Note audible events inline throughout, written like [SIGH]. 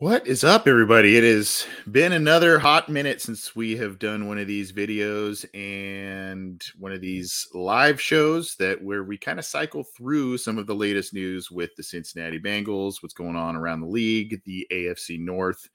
What is up, everybody? It has been another hot minute since we have done one of these videos and one of these live shows that where we kind of cycle through some of the latest news with the Cincinnati Bengals, what's going on around the league, the AFC North,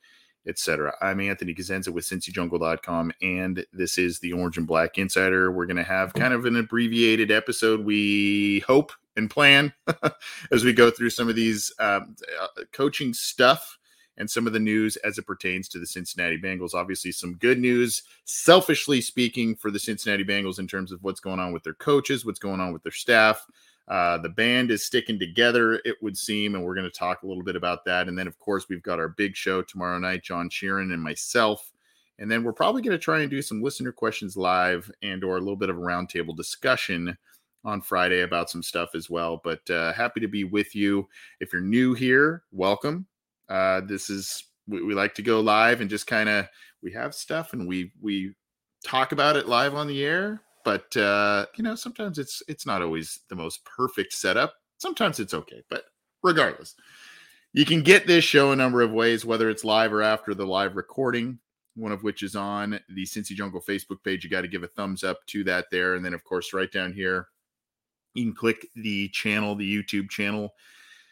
etc. I'm Anthony Cosenza with CincyJungle.com, and this is the Orange and Black Insider. We're going to have kind of an abbreviated episode, we hope and plan, [LAUGHS] as we go through some of these um, uh, coaching stuff and some of the news as it pertains to the Cincinnati Bengals. Obviously, some good news, selfishly speaking, for the Cincinnati Bengals in terms of what's going on with their coaches, what's going on with their staff. Uh, the band is sticking together, it would seem, and we're going to talk a little bit about that. And then, of course, we've got our big show tomorrow night, John Sheeran and myself. And then we're probably going to try and do some listener questions live and or a little bit of a roundtable discussion on Friday about some stuff as well. But uh, happy to be with you. If you're new here, welcome. Uh, this is we, we like to go live and just kind of we have stuff and we we talk about it live on the air. But uh, you know, sometimes it's it's not always the most perfect setup. Sometimes it's okay, but regardless, you can get this show a number of ways, whether it's live or after the live recording one of which is on the Cincy Jungle Facebook page. You got to give a thumbs up to that there. And then, of course, right down here, you can click the channel, the YouTube channel,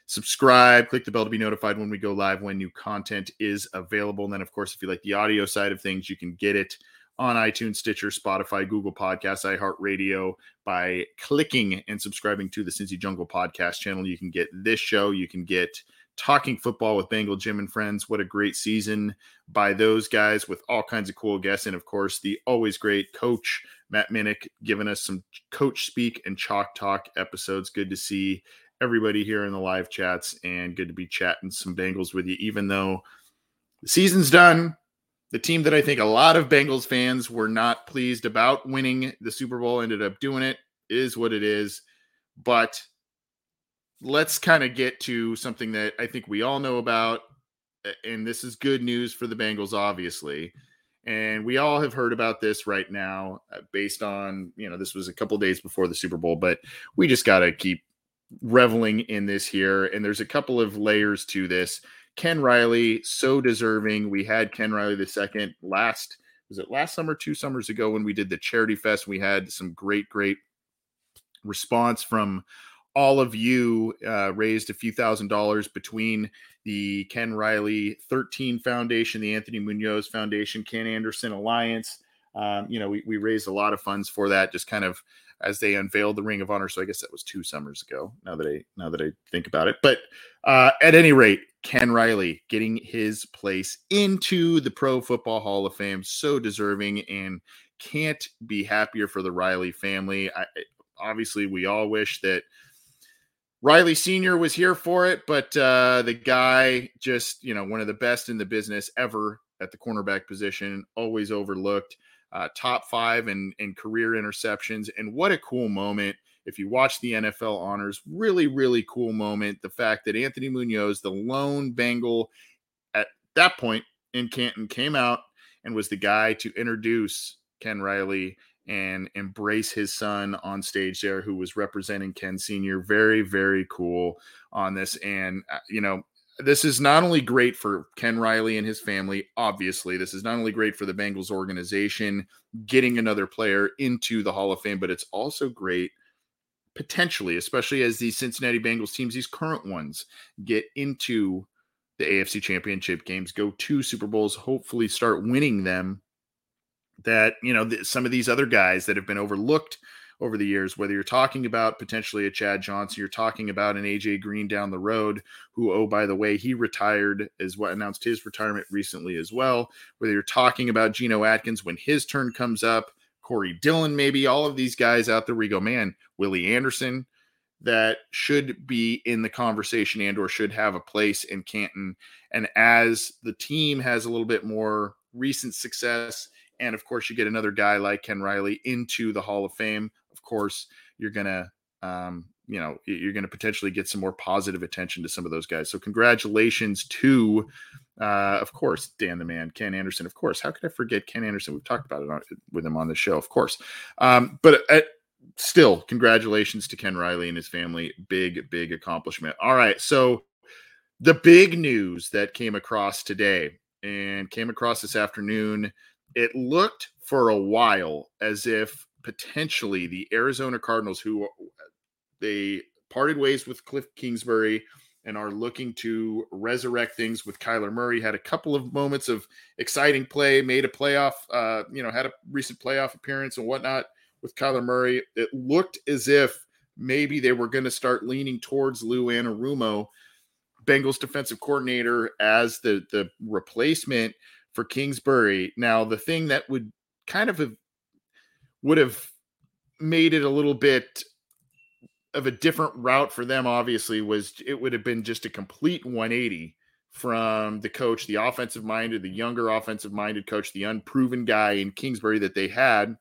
subscribe, click the bell to be notified when we go live when new content is available. And then, of course, if you like the audio side of things, you can get it on iTunes, Stitcher, Spotify, Google Podcasts, iHeartRadio by clicking and subscribing to the Cincy Jungle podcast channel. You can get this show. You can get Talking Football with Bengal Jim and Friends. What a great season by those guys with all kinds of cool guests. And of course, the always great coach, Matt Minnick, giving us some coach speak and chalk talk episodes. Good to see everybody here in the live chats and good to be chatting some Bengals with you, even though the season's done. The team that I think a lot of Bengals fans were not pleased about winning the Super Bowl ended up doing it, is what it is. But let's kind of get to something that I think we all know about. And this is good news for the Bengals, obviously. And we all have heard about this right now, uh, based on, you know, this was a couple days before the Super Bowl, but we just got to keep reveling in this here. And there's a couple of layers to this. Ken Riley, so deserving. We had Ken Riley the second last, was it last summer, two summers ago when we did the charity fest? We had some great, great response from all of you uh, raised a few thousand dollars between the Ken Riley 13 Foundation, the Anthony Munoz Foundation, Ken Anderson Alliance. Um, you know, we, we raised a lot of funds for that, just kind of as they unveiled the Ring of Honor. So I guess that was two summers ago. Now that I now that I think about it, but uh, at any rate, Ken Riley getting his place into the Pro Football Hall of Fame, so deserving, and can't be happier for the Riley family. I, obviously, we all wish that. Riley Sr. was here for it, but uh, the guy just, you know, one of the best in the business ever at the cornerback position, always overlooked uh, top five in, in career interceptions. And what a cool moment. If you watch the NFL honors, really, really cool moment. The fact that Anthony Munoz, the lone Bengal at that point in Canton, came out and was the guy to introduce Ken Riley and embrace his son on stage there, who was representing Ken Sr. Very, very cool on this. And, uh, you know, this is not only great for Ken Riley and his family, obviously, this is not only great for the Bengals organization getting another player into the Hall of Fame, but it's also great potentially, especially as these Cincinnati Bengals teams, these current ones, get into the AFC Championship games, go to Super Bowls, hopefully start winning them. That you know some of these other guys that have been overlooked over the years, whether you're talking about potentially a Chad Johnson, you're talking about an AJ Green down the road, who, oh, by the way, he retired, is what announced his retirement recently as well. Whether you're talking about Geno Atkins when his turn comes up, Corey Dillon, maybe all of these guys out there, we go, man, Willie Anderson, that should be in the conversation and or should have a place in Canton. And as the team has a little bit more recent success, and of course you get another guy like Ken Riley into the Hall of Fame, course you're gonna um, you know you're going to potentially get some more positive attention to some of those guys. So congratulations to, uh, of course, Dan the Man, Ken Anderson. Of course, how could I forget Ken Anderson? We've talked about it on, with him on the show, of course. Um, but at, still, congratulations to Ken Riley and his family. Big, big accomplishment. All right, so the big news that came across today and came across this afternoon. It looked for a while as if potentially the Arizona Cardinals, who they parted ways with Cliff Kingsbury and are looking to resurrect things with Kyler Murray. Had a couple of moments of exciting play, made a playoff, uh, you know, had a recent playoff appearance and whatnot with Kyler Murray. It looked as if maybe they were going to start leaning towards Lou Anarumo, Bengals defensive coordinator, as the the replacement for Kingsbury. Now, the thing that would kind of have, would have made it a little bit of a different route for them obviously was it would have been just a complete 180 from the coach the offensive minded the younger offensive minded coach the unproven guy in Kingsbury that they had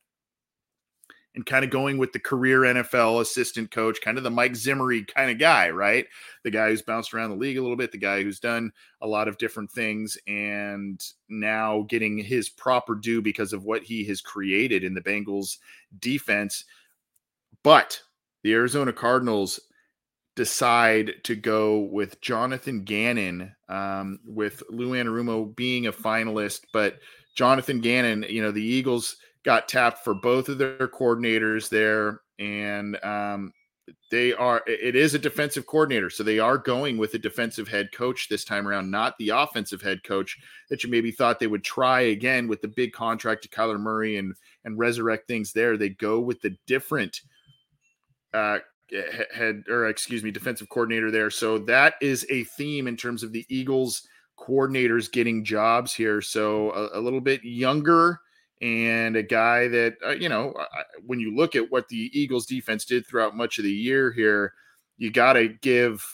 and kind of going with the career NFL assistant coach, kind of the Mike Zimmery kind of guy, right? The guy who's bounced around the league a little bit, the guy who's done a lot of different things, and now getting his proper due because of what he has created in the Bengals defense. But the Arizona Cardinals decide to go with Jonathan Gannon, um, with Lou Anarumo being a finalist. But Jonathan Gannon, you know, the Eagles got tapped for both of their coordinators there, and um, they are. It is a defensive coordinator, so they are going with a defensive head coach this time around, not the offensive head coach that you maybe thought they would try again with the big contract to Kyler Murray and and resurrect things there. They go with the different uh, head or excuse me, defensive coordinator there. So that is a theme in terms of the Eagles coordinators getting jobs here. So a, a little bit younger and a guy that uh, you know when you look at what the Eagles defense did throughout much of the year here, you got to give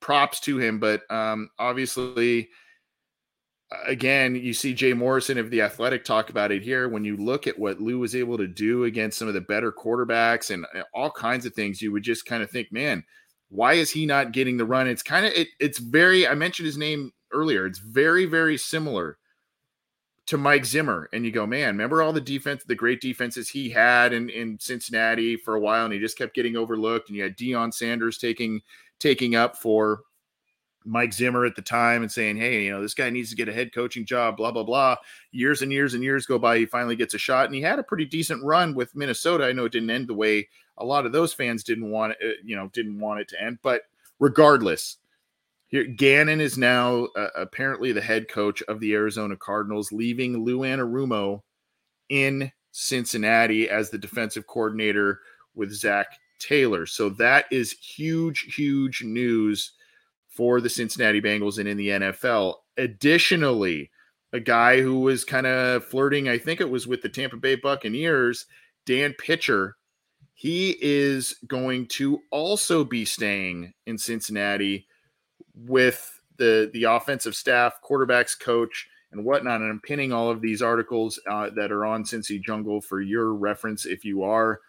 props to him. But um, obviously again, you see Jay Morrison of the Athletic talk about it here. When you look at what Lou was able to do against some of the better quarterbacks and uh, all kinds of things, you would just kind of think, man, why is he not getting the run? It's kind of it, it's very. I mentioned his name earlier. It's very very similar to Mike Zimmer, and you go, man, remember all the defense, the great defenses he had in in Cincinnati for a while, and he just kept getting overlooked. And you had Deion Sanders taking taking up for Mike Zimmer at the time and saying, hey, you know, this guy needs to get a head coaching job, blah, blah, blah. Years and years and years go by. He finally gets a shot and he had a pretty decent run with Minnesota. I know it didn't end the way a lot of those fans didn't want it, uh, you know, didn't want it to end. But regardless, here Gannon is now uh, apparently the head coach of the Arizona Cardinals, leaving Lou Anarumo in Cincinnati as the defensive coordinator with Zac Taylor. So that is huge, huge news for the Cincinnati Bengals and in the NFL. Additionally, a guy who was kind of flirting, I think it was with the Tampa Bay Buccaneers, Dan Pitcher. He is going to also be staying in Cincinnati with the the offensive staff, quarterbacks coach, and whatnot. And I'm pinning all of these articles uh, that are on Cincy Jungle for your reference if you are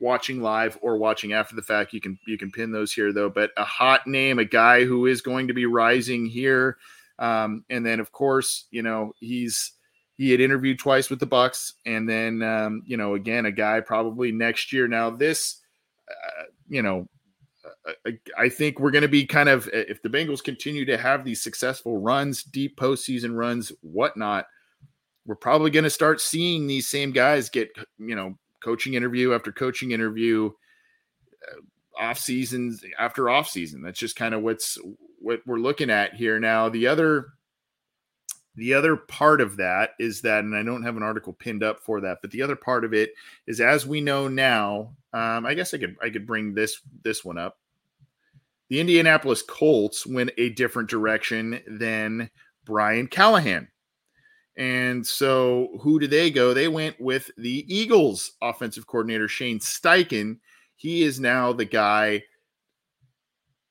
watching live or watching after the fact. You can you can pin those here though. But a hot name, a guy who is going to be rising here, um, and then of course you know he's he had interviewed twice with the Bucks, and then um, you know again a guy probably next year. Now this, uh, you know. I, think we're going to be kind of if the Bengals continue to have these successful runs, deep postseason runs, whatnot, we're probably going to start seeing these same guys get you know coaching interview after coaching interview uh, off seasons after off season. That's just kind of what's what we're looking at here now. The other the other part of that is that, and I don't have an article pinned up for that, but the other part of it is as we know now. Um, I guess I could I could bring this this one up. The Indianapolis Colts went a different direction than Brian Callahan. And so, who did they go? They went with the Eagles offensive coordinator, Shane Steichen. He is now the guy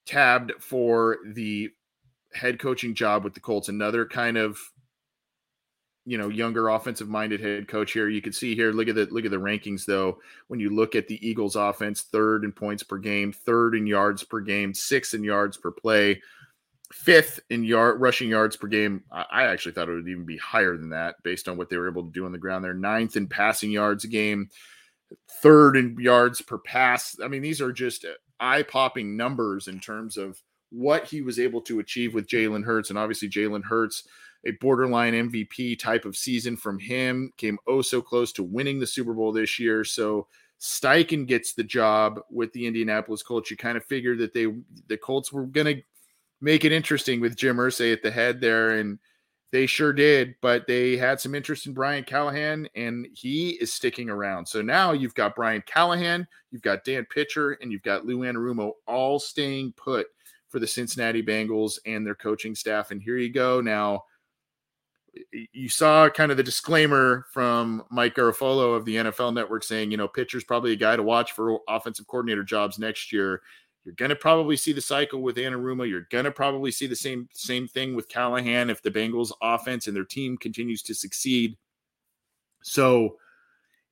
tabbed for the head coaching job with the Colts. Another kind of you know younger offensive minded head coach here you can see here look at the look at the rankings though. When you look at the eagles offense third in points per game third in yards per game sixth in yards per play fifth in yard rushing yards per game. I actually thought it would even be higher than that based on what they were able to do on the ground there. Ninth in passing yards a game third in yards per pass. I mean these are just eye-popping numbers in terms of what he was able to achieve with jalen hurts and obviously jalen hurts a borderline MVP type of season from him. Came oh so close to winning the Super Bowl this year. So Steichen gets the job with the Indianapolis Colts. You kind of figured that they the Colts were going to make it interesting with Jim Irsay at the head there, and they sure did. But they had some interest in Brian Callahan, and he is sticking around. So now you've got Brian Callahan, you've got Dan Pitcher, and you've got Lou Anarumo all staying put for the Cincinnati Bengals and their coaching staff. And here you go now you saw kind of the disclaimer from Mike Garafolo of the NFL Network saying, you know, pitcher's probably a guy to watch for offensive coordinator jobs next year. You're going to probably see the cycle with Anarumo. You're going to probably see the same same thing with Callahan if the Bengals offense and their team continues to succeed. So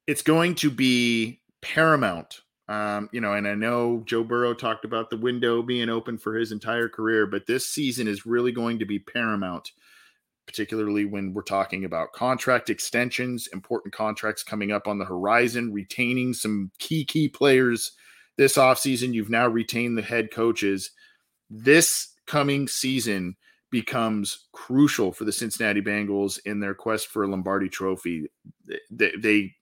it's going to be paramount. Um, you know, and I know Joe Burrow talked about the window being open for his entire career, but this season is really going to be paramount particularly when we're talking about contract extensions, important contracts coming up on the horizon, retaining some key, key players this offseason. You've now retained the head coaches. This coming season becomes crucial for the Cincinnati Bengals in their quest for a Lombardi trophy. They, they,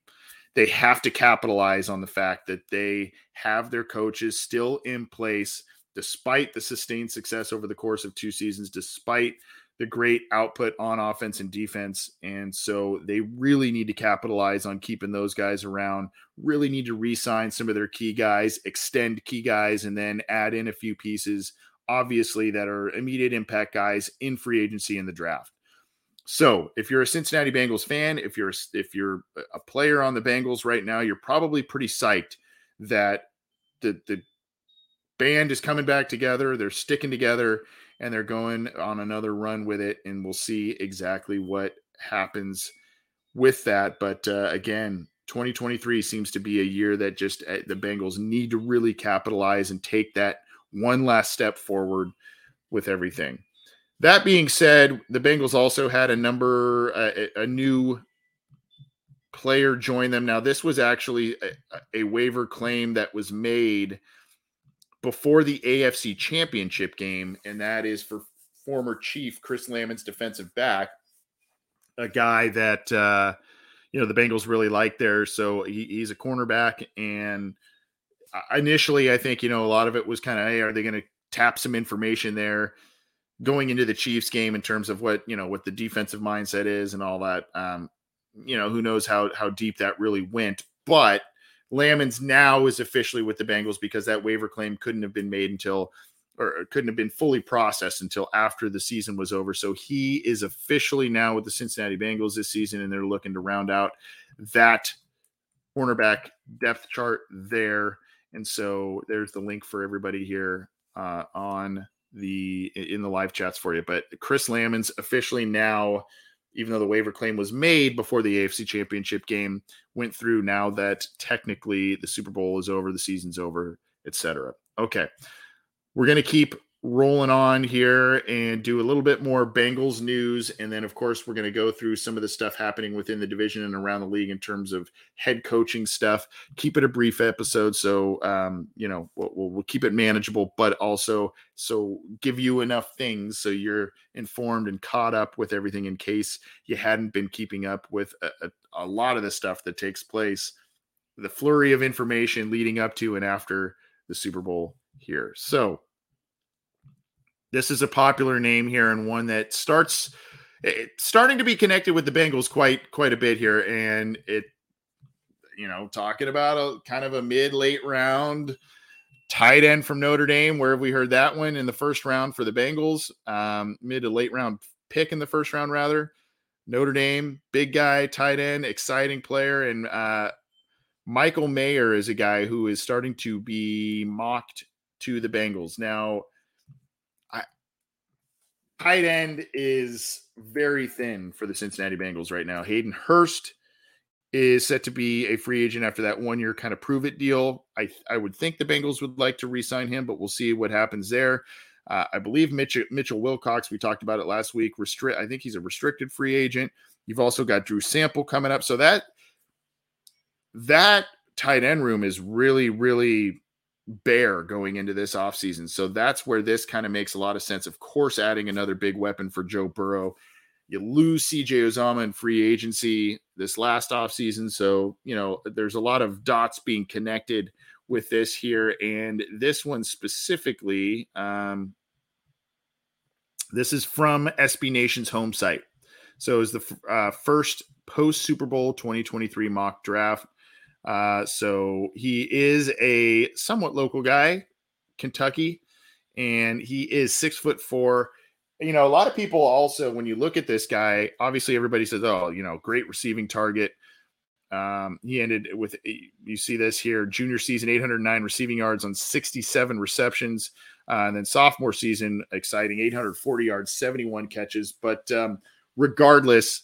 they have to capitalize on the fact that they have their coaches still in place despite the sustained success over the course of two seasons, despite the great output on offense and defense. And so they really need to capitalize on keeping those guys around, really need to re sign some of their key guys, extend key guys, and then add in a few pieces, obviously, that are immediate impact guys in free agency in the draft. So, if you're a Cincinnati Bengals fan, if you're if you're a player on the Bengals right now, you're probably pretty psyched that the the band is coming back together. They're sticking together and they're going on another run with it, and we'll see exactly what happens with that. But uh, again, 2023 seems to be a year that just uh, the Bengals need to really capitalize and take that one last step forward with everything. That being said, the Bengals also had a number, uh, a new player join them. Now, this was actually a, a waiver claim that was made before the AFC Championship game, and that is for former Chief Chris Lammons defensive back, a guy that uh, you know the Bengals really like there. So he, he's a cornerback, and initially, I think you know a lot of it was kind of, hey, are they going to tap some information there going into the Chiefs game in terms of what you know what the defensive mindset is and all that. Um, you know, who knows how how deep that really went, but Lammons now is officially with the Bengals because that waiver claim couldn't have been made until or couldn't have been fully processed until after the season was over. So he is officially now with the Cincinnati Bengals this season, and they're looking to round out that cornerback depth chart there. And so there's the link for everybody here uh, on the in the live chats for you. But Chris Lammons officially now even though the waiver claim was made before the AFC Championship game went through. Now that technically the Super Bowl is over, the season's over, etc. Okay, we're gonna keep rolling on here and do a little bit more Bengals news. And then, of course, we're going to go through some of the stuff happening within the division and around the league in terms of head coaching stuff. Keep it a brief episode. So, um, you know, we'll, we'll keep it manageable, but also so give you enough things so you're informed and caught up with everything in case you hadn't been keeping up with a, a, a lot of the stuff that takes place. The flurry of information leading up to and after the Super Bowl here. So this is a popular name here and one that starts it's starting to be connected with the Bengals quite quite a bit here, and it you know talking about a kind of a mid late round tight end from Notre Dame. Where have we heard that one in the first round for the Bengals? Um, mid to late round pick in the first round, rather. Notre Dame, big guy, tight end, exciting player, and uh, Michael Mayer is a guy who is starting to be mocked to the Bengals now. Tight end is very thin for the Cincinnati Bengals right now. Hayden Hurst is set to be a free agent after that one year kind of prove it deal. I I would think the Bengals would like to re-sign him, but we'll see what happens there. Uh, I believe Mitchell, Mitchell Wilcox, we talked about it last week. Restrict, I think he's a restricted free agent. You've also got Drew Sample coming up, so that that tight end room is really, really bare going into this offseason. So that's where this kind of makes a lot of sense. Of course, adding another big weapon for Joe Burrow you lose CJ Uzomah in free agency this last offseason. So, you know, there's a lot of dots being connected with this here. And this one specifically, um, this is from SB Nation's home site. So, it's the uh, first post Super Bowl 2023 mock draft. Uh, so, he is a somewhat local guy, Kentucky, and he is six foot four you know, a lot of people also, when you look at this guy, obviously everybody says, oh, you know, great receiving target. Um, he ended with, you see this here, junior season, 809 receiving yards on 67 receptions. Uh, and then sophomore season, exciting, 840 yards, 71 catches. But um, regardless,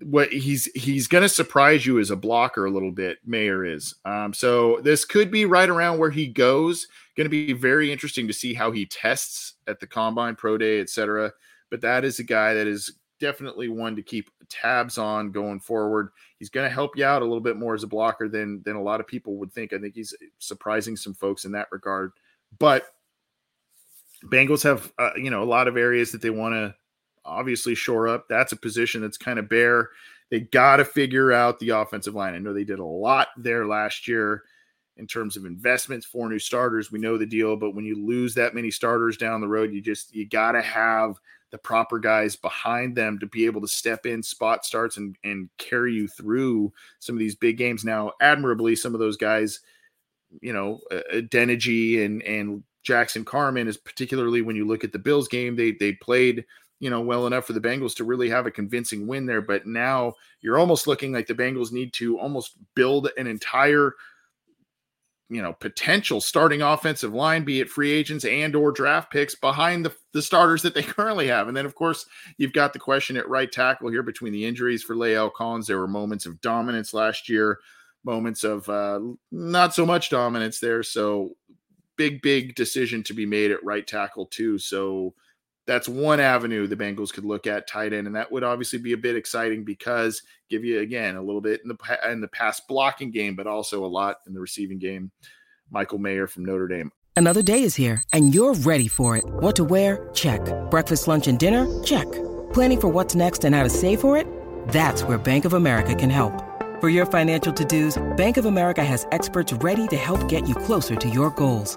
what he's he's going to surprise you as a blocker a little bit. Mayer is. Um, so this could be right around where he goes. Going to be very interesting to see how he tests at the combine, pro day, etc. But that is a guy that is definitely one to keep tabs on going forward. He's going to help you out a little bit more as a blocker than than a lot of people would think. I think he's surprising some folks in that regard. But Bengals have uh, you know a lot of areas that they want to obviously shore up. That's a position that's kind of bare. They got to figure out the offensive line. I know they did a lot there last year in terms of investments for new starters. We know the deal, but when you lose that many starters down the road, you just you got to have the proper guys behind them to be able to step in spot starts and and carry you through some of these big games. Now, admirably, some of those guys, you know, uh, Adeniji and and Jackson Carman is particularly when you look at the Bills game, they they played you know, well enough for the Bengals to really have a convincing win there. But now you're almost looking like the Bengals need to almost build an entire, you know, potential starting offensive line, be it free agents and or draft picks behind the, the starters that they [LAUGHS] currently have. And then of course you've got the question at right tackle here between the injuries for La'el Collins. There were moments of dominance last year, moments of uh, not so much dominance there. So big, big decision to be made at right tackle too. So that's one avenue the Bengals could look at tight end, and that would obviously be a bit exciting because give you again a little bit in the in the pass blocking game, but also a lot in the receiving game. Michael Mayer from Notre Dame. Another day is here, and you're ready for it. What to wear? Check. Breakfast, lunch, and dinner? Check. Planning for what's next and how to save for it? That's where Bank of America can help. For your financial to-dos, Bank of America has experts ready to help get you closer to your goals.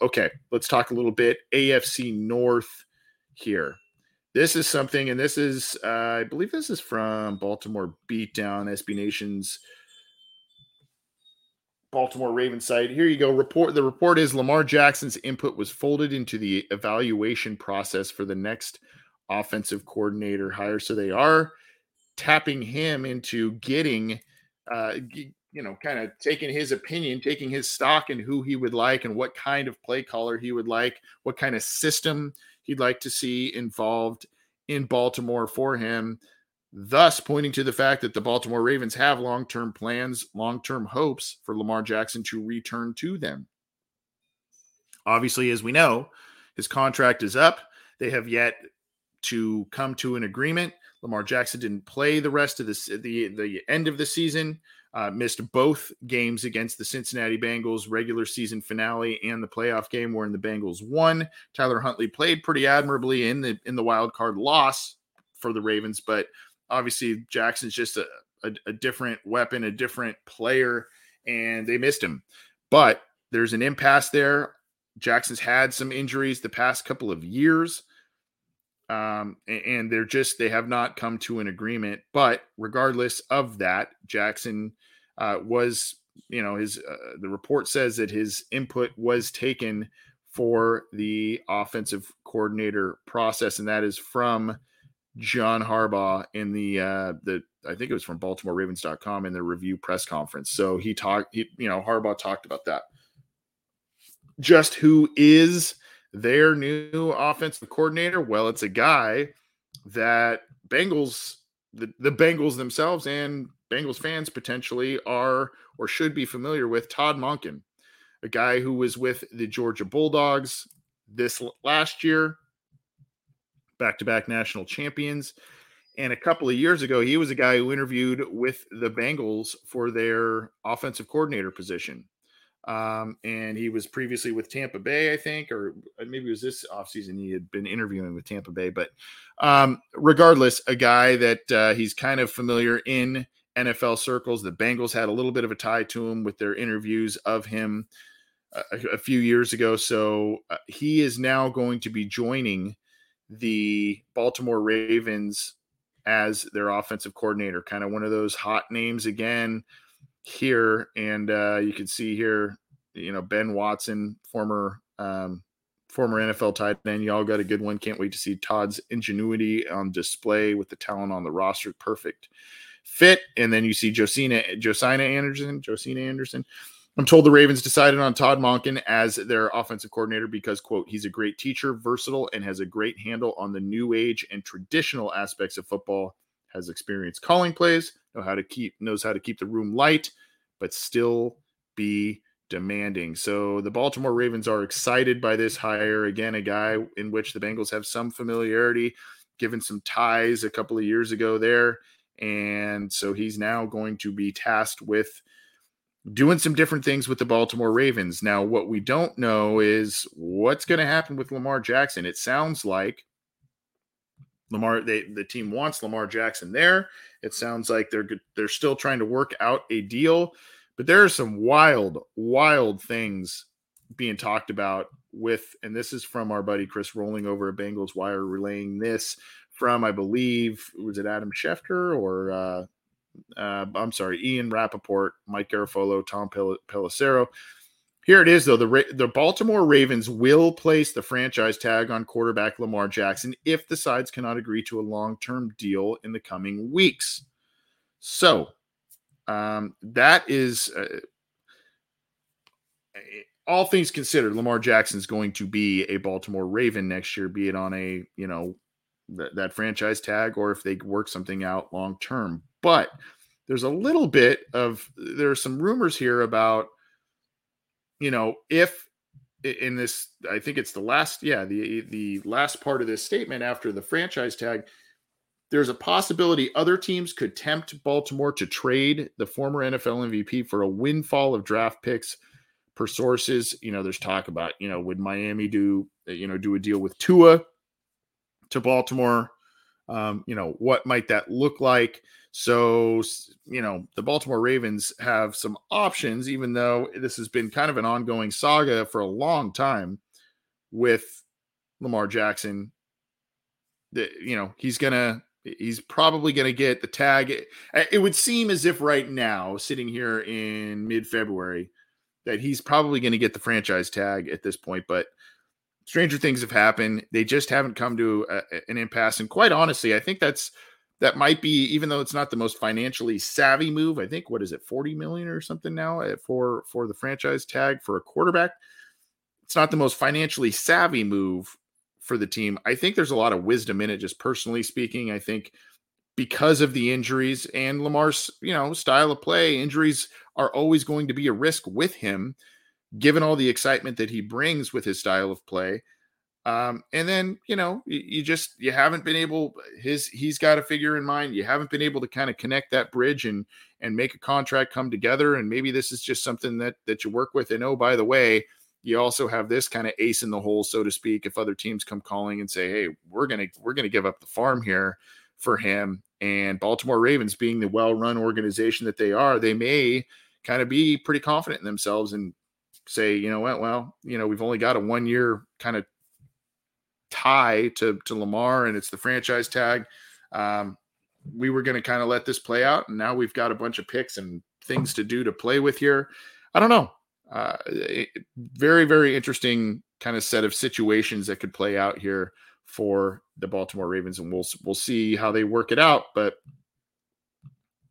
Okay, let's talk a little bit AFC North here. This is something, and this is, uh, I believe this is from Baltimore Beatdown, SB Nation's Baltimore Ravens site. Here you go. Report. The report is Lamar Jackson's input was folded into the evaluation process for the next offensive coordinator hire. So they are tapping him into getting, uh, you know, kind of taking his opinion, taking his stock and who he would like and what kind of play caller he would like, what kind of system he'd like to see involved in Baltimore for him. Thus, pointing to the fact that the Baltimore Ravens have long term plans, long term hopes for Lamar Jackson to return to them. Obviously, as we know, his contract is up. They have yet to come to an agreement. Lamar Jackson didn't play the rest of this, the the end of the season. Uh, missed both games against the Cincinnati Bengals regular season finale and the playoff game wherein the Bengals won. Tyler Huntley played pretty admirably in the in the wild card loss for the Ravens, but obviously Jackson's just a, a, a different weapon, a different player, and they missed him. But there's an impasse there. Jackson's had some injuries the past couple of years. Um, and they're just they have not come to an agreement. But regardless of that, Jackson uh, was, you know, his uh, the report says that his input was taken for the offensive coordinator process, and that is from John Harbaugh in the uh the I think it was from BaltimoreRavens.com in the review press conference. So he talked, he, you know, Harbaugh talked about that. Just who is their new offensive coordinator? Well, it's a guy that Bengals, the, the Bengals themselves and Bengals fans potentially are or should be familiar with Todd Monken, a guy who was with the Georgia Bulldogs this last year, back to back national champions. And a couple of years ago, he was a guy who interviewed with the Bengals for their offensive coordinator position. Um, and he was previously with Tampa Bay, I think, or uh, maybe it was this offseason he had been interviewing with Tampa Bay. But um, regardless, a guy that uh, he's kind of familiar in NFL circles. The Bengals had a little bit of a tie to him with their interviews of him a, a few years ago. So uh, he is now going to be joining the Baltimore Ravens as their offensive coordinator, kind of one of those hot names again here. And uh, you can see here, you know, Ben Watson, former um, former NFL tight end. Y'all got a good one. Can't wait to see Todd's ingenuity on display with the talent on the roster. Perfect fit. And then you see Josina Josina Anderson, Josina Anderson I'm told the Ravens decided on Todd Monken as their offensive coordinator because, quote, he's a great teacher, versatile, and has a great handle on the new age and traditional aspects of football. Has experience calling plays, know how to keep knows how to keep the room light, but still be demanding. So the Baltimore Ravens are excited by this hire. Again, a guy in which the Bengals have some familiarity, given some ties a couple of years ago there. And so he's now going to be tasked with doing some different things with the Baltimore Ravens. Now, what we don't know is what's going to happen with Lamar Jackson. It sounds like Lamar they the team wants Lamar Jackson there. It sounds like they're they're still trying to work out a deal, but there are some wild wild things being talked about with and this is from our buddy Chris Roling over a Bengals wire relaying this from I believe was it Adam Schefter or uh uh, I'm sorry, Ian Rapoport, Mike Garafolo, Tom Pel- Pelissero. Here it is, though. The, the Baltimore Ravens will place the franchise tag on quarterback Lamar Jackson if the sides cannot agree to a long term deal in the coming weeks. So um, that is, uh, all things considered, Lamar Jackson is going to be a Baltimore Raven next year, be it on a, you know, th- that franchise tag or if they work something out long term. But there's a little bit of there are some rumors here about you know if in this i think it's the last yeah the the last part of this statement after the franchise tag there's a possibility other teams could tempt baltimore to trade the former nfl mvp for a windfall of draft picks per sources. You know there's talk about you know would miami do you know do a deal with tua to baltimore Um, you know, what might that look like? So, you know, the Baltimore Ravens have some options, even though this has been kind of an ongoing saga for a long time with Lamar Jackson. That, you know, he's going to, he's probably going to get the tag. It would seem as if right now, sitting here in mid February, that he's probably going to get the franchise tag at this point. But stranger things have happened. They just haven't come to a, an impasse. And quite honestly, I think that's that might be even though it's not the most financially savvy move. I think what is it, forty million or something now eh, for for the franchise tag for a quarterback. It's not the most financially savvy move for the team. I think there's a lot of wisdom in it. Just personally speaking, I think because of the injuries and Lamar's you know style of play, injuries are always going to be a risk with him given all the excitement that he brings with his style of play. Um, and then you know you, you, just you haven't been able his he's got a figure in mind. You haven't been able to kind of connect that bridge and and make a contract come together. And maybe this is just something that that you work with. And oh, by the way, you also have this kind of ace in the hole, so to speak. If other teams come calling and say, "Hey, we're gonna we're gonna give up the farm here for him," and Baltimore Ravens being the well-run organization that they are, they may kind of be pretty confident in themselves and say, you know what, well, you know, we've only got a one year kind of tie to to Lamar, and it's the franchise tag. Um, we were going to kind of let this play out, and now we've got a bunch of picks and things to do to play with here. I don't know. Uh, it, very very interesting kind of set of situations that could play out here for the Baltimore Ravens, and we'll we'll see how they work it out. But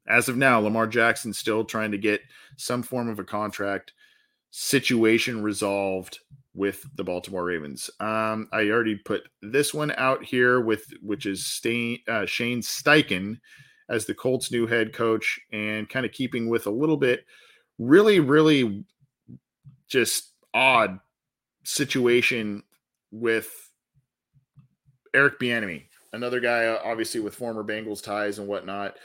as of now, Lamar Jackson still trying to get some form of a contract situation resolved with the Baltimore Ravens. Um, I already put this one out here with which is Stain, uh, Shane Steichen as the Colts' new head coach, and kind of keeping with a little bit, really, really just odd situation with Eric Bieniemy, another guy, obviously with former Bengals ties and whatnot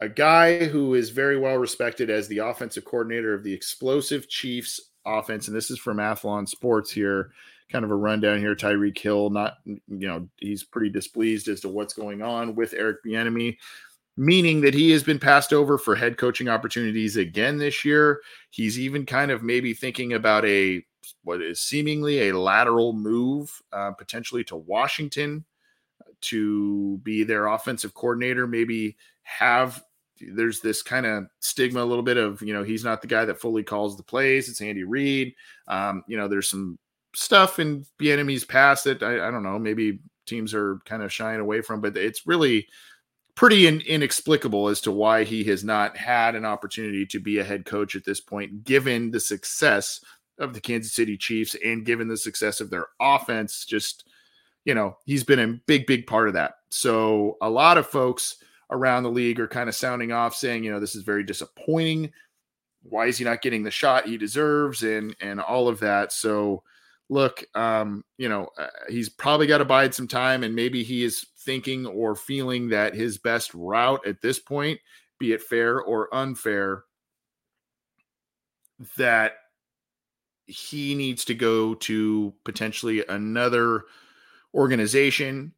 a guy who is very well respected as the offensive coordinator of the explosive Chiefs offense. And this is from Athlon Sports here, kind of a rundown here. Tyreek Hill, not, you know, he's pretty displeased as to what's going on with Eric Bieniemy, meaning that he has been passed over for head coaching opportunities again this year. He's even kind of maybe thinking about a what is seemingly a lateral move, uh, potentially to Washington to be their offensive coordinator, maybe have there's this kind of stigma a little bit of you know he's not the guy that fully calls the plays it's andy reid. Um, you know there's some stuff in Bieniemy's past that I, I, don't know maybe teams are kind of shying away from but it's really pretty in, inexplicable as to why he has not had an opportunity to be a head coach at this point given the success of the kansas city chiefs and given the success of their offense just you know he's been a big big part of that. So a lot of folks around the league are kind of sounding off saying, you know, this is very disappointing. Why is he not getting the shot he deserves and and all of that? So look, um, you know, uh, he's probably got to bide some time and maybe he is thinking or feeling that his best route at this point, be it fair or unfair, that he needs to go to potentially another organization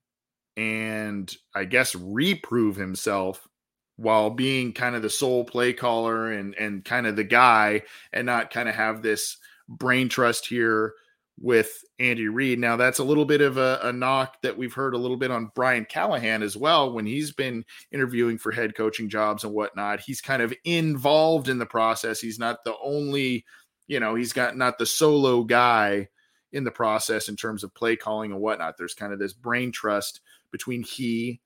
and I guess reprove himself while being kind of the sole play caller and and kind of the guy and not kind of have this brain trust here with Andy Reid. Now that's a little bit of a, a, knock that we've heard a little bit on Brian Callahan as well when he's been interviewing for head coaching jobs and whatnot. He's kind of involved in the process. He's not the only, you know, he's got not the solo guy in the process in terms of play calling and whatnot. There's kind of this brain trust between he,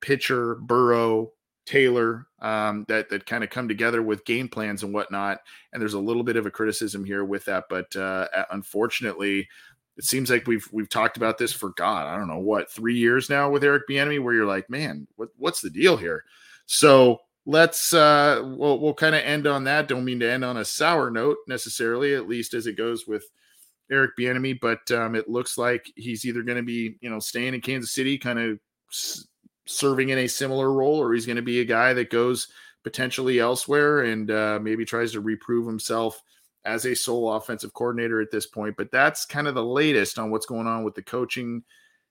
pitcher, Burrow, Taylor um, that that kind of come together with game plans and whatnot. And there's a little bit of a criticism here with that, but uh, unfortunately, it seems like we've we've talked about this for God, I don't know what three years now with Eric Bieniemy, where you're like, man, what what's the deal here? So let's uh, we'll we'll kind of end on that. Don't mean to end on a sour note necessarily, at least as it goes with Eric Bieniemy, but um, it looks like he's either going to be, you know, staying in Kansas City, kind of s- serving in a similar role, or he's going to be a guy that goes potentially elsewhere and uh, maybe tries to reprove himself as a sole offensive coordinator at this point. But that's kind of the latest on what's going on with the coaching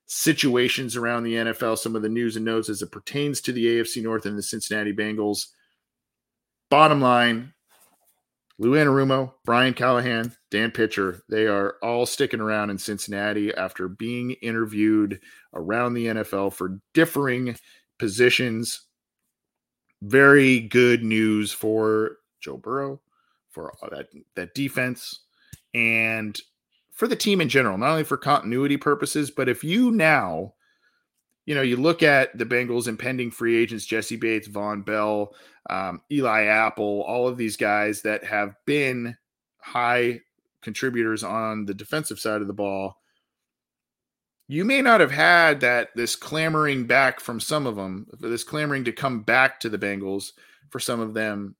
situations around the NFL, some of the news and notes as it pertains to the AFC North and the Cincinnati Bengals. Bottom line, Lou Anarumo, Brian Callahan, Dan Pitcher, they are all sticking around in Cincinnati after being interviewed around the NFL for differing positions. Very good news for Joe Burrow, for that, that defense, and for the team in general, not only for continuity purposes, but if you now, you know, you look at the Bengals impending free agents, Jessie Bates, Vonn Bell, um, Eli Apple, all of these guys that have been high contributors on the defensive side of the ball. You may not have had that this clamoring back from some of them, this clamoring to come back to the Bengals for some of them,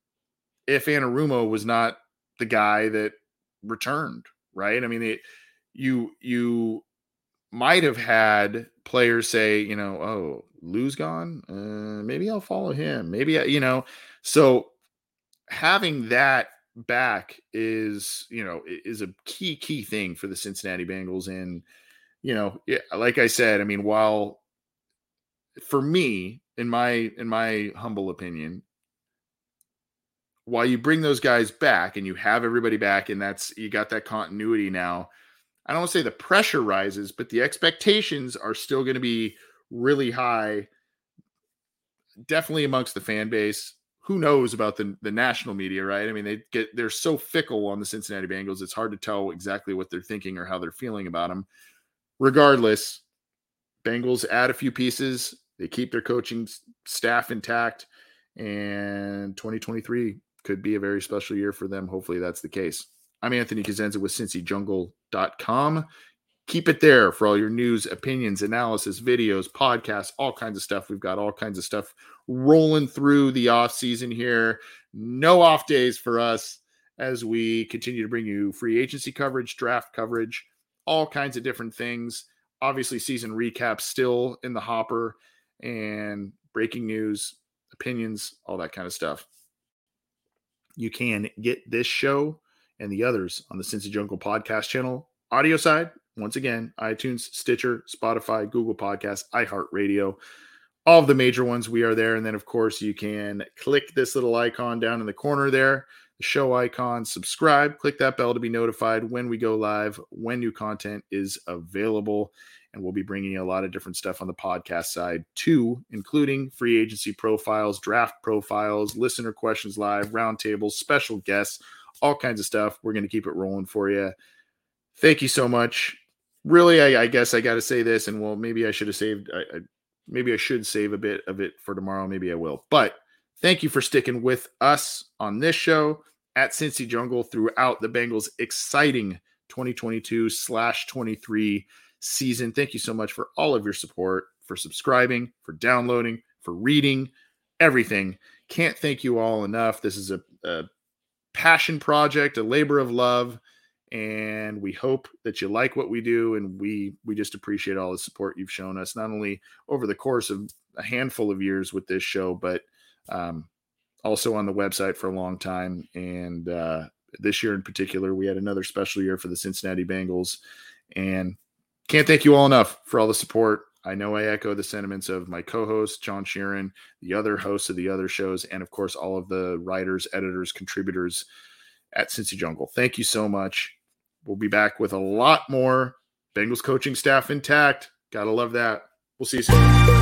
if Anarumo was not the guy that returned right? I mean, it, you you might have had players say, you know, oh, Lou's gone, uh, maybe I'll follow him. Maybe I, you know, so having that back is you know is a key key thing for the Cincinnati Bengals. And you know like I said I mean while for me in my in my humble opinion while you bring those guys back and you have everybody back and that's you got that continuity now i don't want to say the pressure rises but the expectations are still going to be really high. Definitely amongst the fan base. Who knows about the, the national media right? I mean they get they're so fickle on the cincinnati bengals it's hard to tell exactly what they're thinking or how they're feeling about them regardless bengals add a few pieces they keep their coaching staff intact and 2023 could be a very special year for them. Hopefully that's the case. I'm Anthony Cosenza with CincyJungle.com. Keep it there for all your news, opinions, analysis, videos, podcasts, all kinds of stuff. We've got all kinds of stuff rolling through the off season here. No off days for us as we continue to bring you free agency coverage, draft coverage, all kinds of different things. Obviously, season recaps still in the hopper and breaking news, opinions, all that kind of stuff. You can get this show and the others on the Cincy Jungle podcast channel. Audio side, once again, iTunes, Stitcher, Spotify, Google Podcasts, iHeartRadio, all of the major ones. We are there. And then, of course, you can click this little icon down in the corner there, the show icon, subscribe, click that bell to be notified when we go live, when new content is available and we'll be bringing you a lot of different stuff on the podcast side too, including free agency profiles, draft profiles, listener questions live, roundtables, special guests, all kinds of stuff. We're going to keep it rolling for you. Thank you so much. Really, I, I guess I got to say this, and well, maybe I should have saved. I, I, maybe I should save a bit of it for tomorrow. Maybe I will. But thank you for sticking with us on this show at Cincy Jungle throughout the Bengals' exciting 2022 slash 23 season. Thank you so much for all of your support, for subscribing, for downloading, for reading, everything. Can't thank you all enough. This is a, a passion project, a labor of love, and we hope that you like what we do. And we we just appreciate all the support you've shown us, not only over the course of a handful of years with this show, but um, also on the website for a long time. And uh, this year in particular, we had another special year for the Cincinnati Bengals, and can't thank you all enough for all the support. I know I echo the sentiments of my co-host John Sheeran, the other hosts of the other shows, and of course all of the writers, editors, contributors at Cincy Jungle. Thank you so much. We'll be back with a lot more Bengals coaching staff intact. Gotta love that. We'll see you soon.